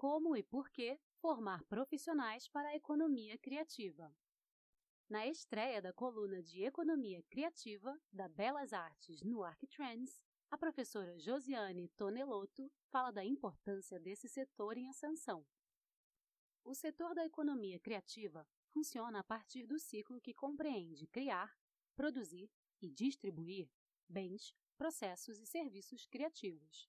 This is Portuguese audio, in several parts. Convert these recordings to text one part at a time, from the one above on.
como e por que formar profissionais para a economia criativa. Na estreia da coluna de Economia Criativa da Belas Artes no Arquitrends, a professora Josiane Tonelotto fala da importância desse setor em ascensão. O setor da economia criativa funciona a partir do ciclo que compreende criar, produzir e distribuir bens, processos e serviços criativos.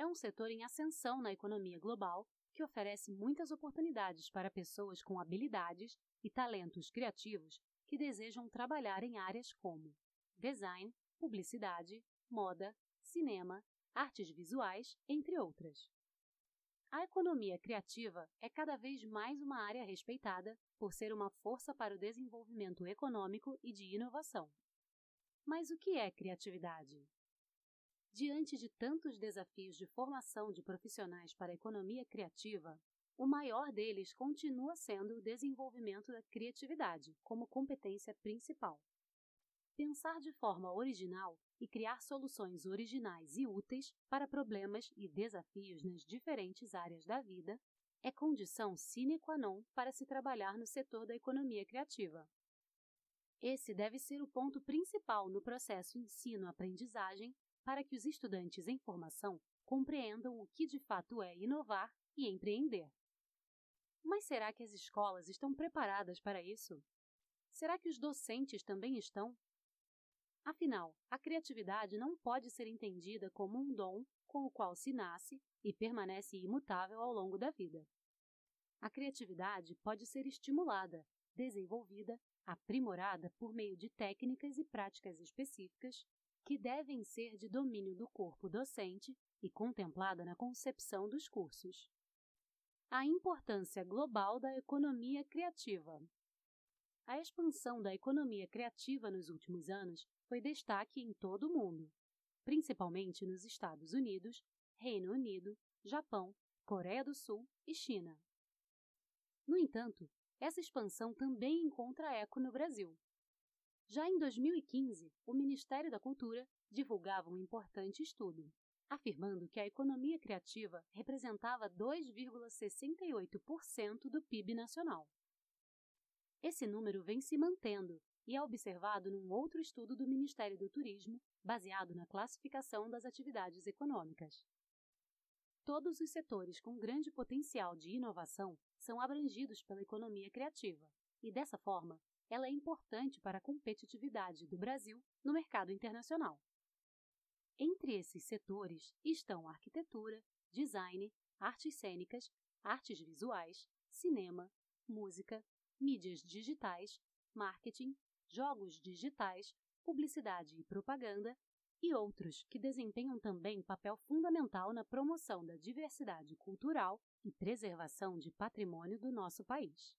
É um setor em ascensão na economia global que oferece muitas oportunidades para pessoas com habilidades e talentos criativos que desejam trabalhar em áreas como design, publicidade, moda, cinema, artes visuais, entre outras. A economia criativa é cada vez mais uma área respeitada por ser uma força para o desenvolvimento econômico e de inovação. Mas o que é criatividade? Diante de tantos desafios de formação de profissionais para a economia criativa, o maior deles continua sendo o desenvolvimento da criatividade como competência principal. Pensar de forma original e criar soluções originais e úteis para problemas e desafios nas diferentes áreas da vida é condição sine qua non para se trabalhar no setor da economia criativa. Esse deve ser o ponto principal no processo ensino-aprendizagem para que os estudantes em formação compreendam o que de fato é inovar e empreender. Mas será que as escolas estão preparadas para isso? Será que os docentes também estão? Afinal, a criatividade não pode ser entendida como um dom com o qual se nasce e permanece imutável ao longo da vida. A criatividade pode ser estimulada, desenvolvida, aprimorada por meio de técnicas e práticas específicas que devem ser de domínio do corpo docente e contemplada na concepção dos cursos. A importância global da economia criativa. A expansão da economia criativa nos últimos anos foi destaque em todo o mundo, principalmente nos Estados Unidos, Reino Unido, Japão, Coreia do Sul e China. No entanto, essa expansão também encontra eco no Brasil. Já em 2015, o Ministério da Cultura divulgava um importante estudo, afirmando que a economia criativa representava 2,68% do PIB nacional. Esse número vem se mantendo e é observado num outro estudo do Ministério do Turismo, baseado na classificação das atividades econômicas. Todos os setores com grande potencial de inovação são abrangidos pela economia criativa, e dessa forma, ela é importante para a competitividade do Brasil no mercado internacional. Entre esses setores estão arquitetura, design, artes cênicas, artes visuais, cinema, música, mídias digitais, marketing, jogos digitais, publicidade e propaganda, e outros que desempenham também papel fundamental na promoção da diversidade cultural e preservação de patrimônio do nosso país.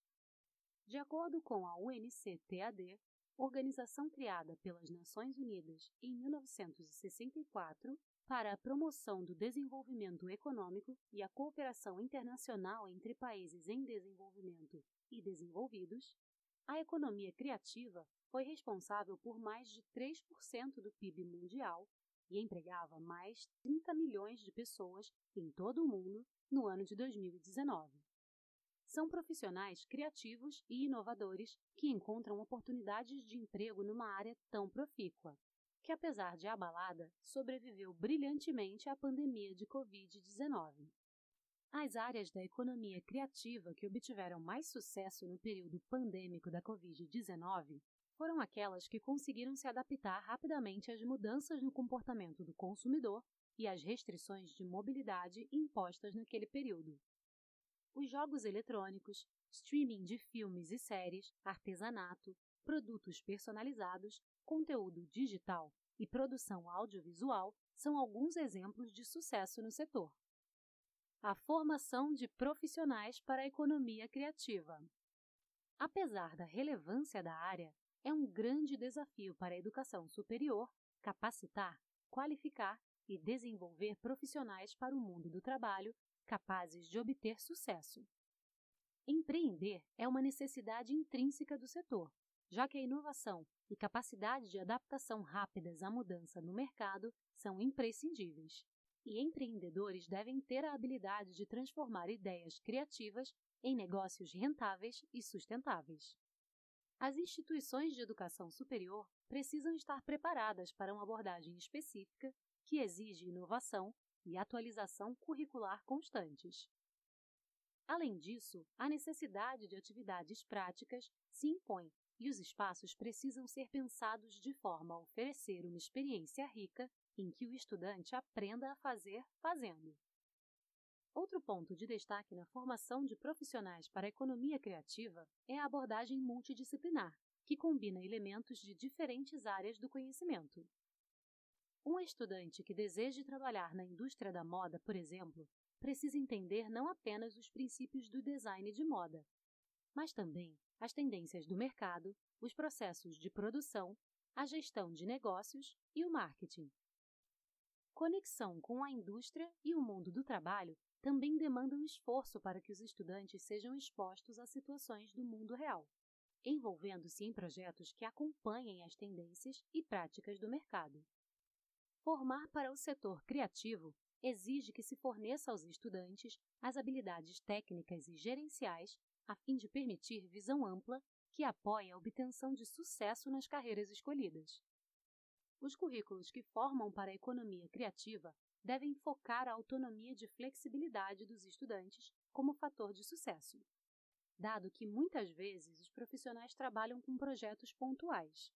De acordo com a UNCTAD, organização criada pelas Nações Unidas em 1964 para a promoção do desenvolvimento econômico e a cooperação internacional entre países em desenvolvimento e desenvolvidos, a economia criativa foi responsável por mais de 3% do PIB mundial e empregava mais de 30 milhões de pessoas em todo o mundo no ano de 2019. São profissionais criativos e inovadores que encontram oportunidades de emprego numa área tão profícua, que, apesar de abalada, sobreviveu brilhantemente à pandemia de Covid-19. As áreas da economia criativa que obtiveram mais sucesso no período pandêmico da Covid-19 foram aquelas que conseguiram se adaptar rapidamente às mudanças no comportamento do consumidor e às restrições de mobilidade impostas naquele período. Os jogos eletrônicos, streaming de filmes e séries, artesanato, produtos personalizados, conteúdo digital e produção audiovisual são alguns exemplos de sucesso no setor. A formação de profissionais para a economia criativa. Apesar da relevância da área, é um grande desafio para a educação superior capacitar, qualificar e desenvolver profissionais para o mundo do trabalho capazes de obter sucesso. Empreender é uma necessidade intrínseca do setor, já que a inovação e capacidade de adaptação rápidas à mudança no mercado são imprescindíveis. e empreendedores devem ter a habilidade de transformar ideias criativas em negócios rentáveis e sustentáveis. As instituições de educação superior precisam estar preparadas para uma abordagem específica que exige inovação e atualização curricular constantes. Além disso, a necessidade de atividades práticas se impõe e os espaços precisam ser pensados de forma a oferecer uma experiência rica em que o estudante aprenda a fazer fazendo. Outro ponto de destaque na formação de profissionais para a economia criativa é a abordagem multidisciplinar, que combina elementos de diferentes áreas do conhecimento. Um estudante que deseje trabalhar na indústria da moda, por exemplo, precisa entender não apenas os princípios do design de moda, mas também as tendências do mercado, os processos de produção, a gestão de negócios e o marketing. Conexão com a indústria e o mundo do trabalho também demandam esforço para que os estudantes sejam expostos a situações do mundo real, envolvendo-se em projetos que acompanhem as tendências e práticas do mercado. Formar para o setor criativo exige que se forneça aos estudantes as habilidades técnicas e gerenciais a fim de permitir visão ampla que apoie a obtenção de sucesso nas carreiras escolhidas. Os currículos que formam para a economia criativa devem focar a autonomia de flexibilidade dos estudantes como fator de sucesso, dado que muitas vezes os profissionais trabalham com projetos pontuais.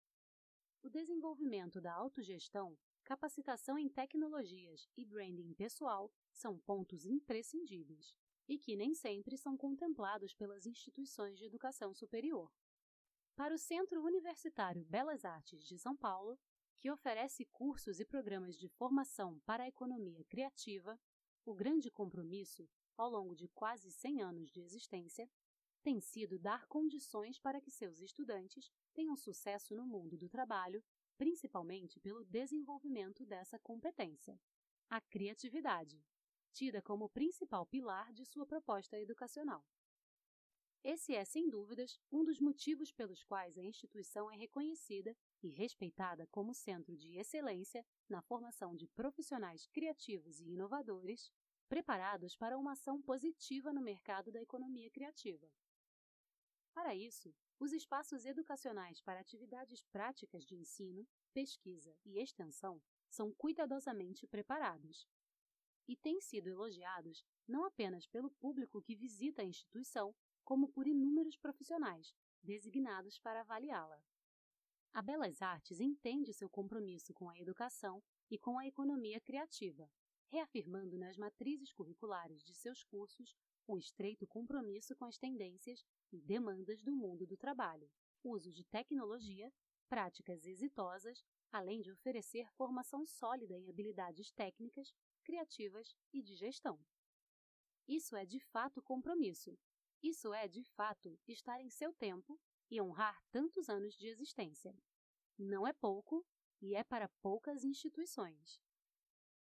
O desenvolvimento da autogestão, capacitação em tecnologias e branding pessoal são pontos imprescindíveis e que nem sempre são contemplados pelas instituições de educação superior. Para o Centro Universitário Belas Artes de São Paulo, que oferece cursos e programas de formação para a economia criativa, o grande compromisso, ao longo de quase 100 anos de existência, tem sido dar condições para que seus estudantes tenham sucesso no mundo do trabalho, principalmente pelo desenvolvimento dessa competência, a criatividade, tida como principal pilar de sua proposta educacional. Esse é, sem dúvidas, um dos motivos pelos quais a instituição é reconhecida e respeitada como centro de excelência na formação de profissionais criativos e inovadores, preparados para uma ação positiva no mercado da economia criativa. Para isso, os espaços educacionais para atividades práticas de ensino, pesquisa e extensão são cuidadosamente preparados e têm sido elogiados não apenas pelo público que visita a instituição, como por inúmeros profissionais designados para avaliá-la. A Belas Artes entende seu compromisso com a educação e com a economia criativa, reafirmando nas matrizes curriculares de seus cursos o estreito compromisso com as tendências demandas do mundo do trabalho, uso de tecnologia, práticas exitosas, além de oferecer formação sólida em habilidades técnicas, criativas e de gestão. Isso é de fato compromisso, isso é, de fato, estar em seu tempo e honrar tantos anos de existência. Não é pouco e é para poucas instituições.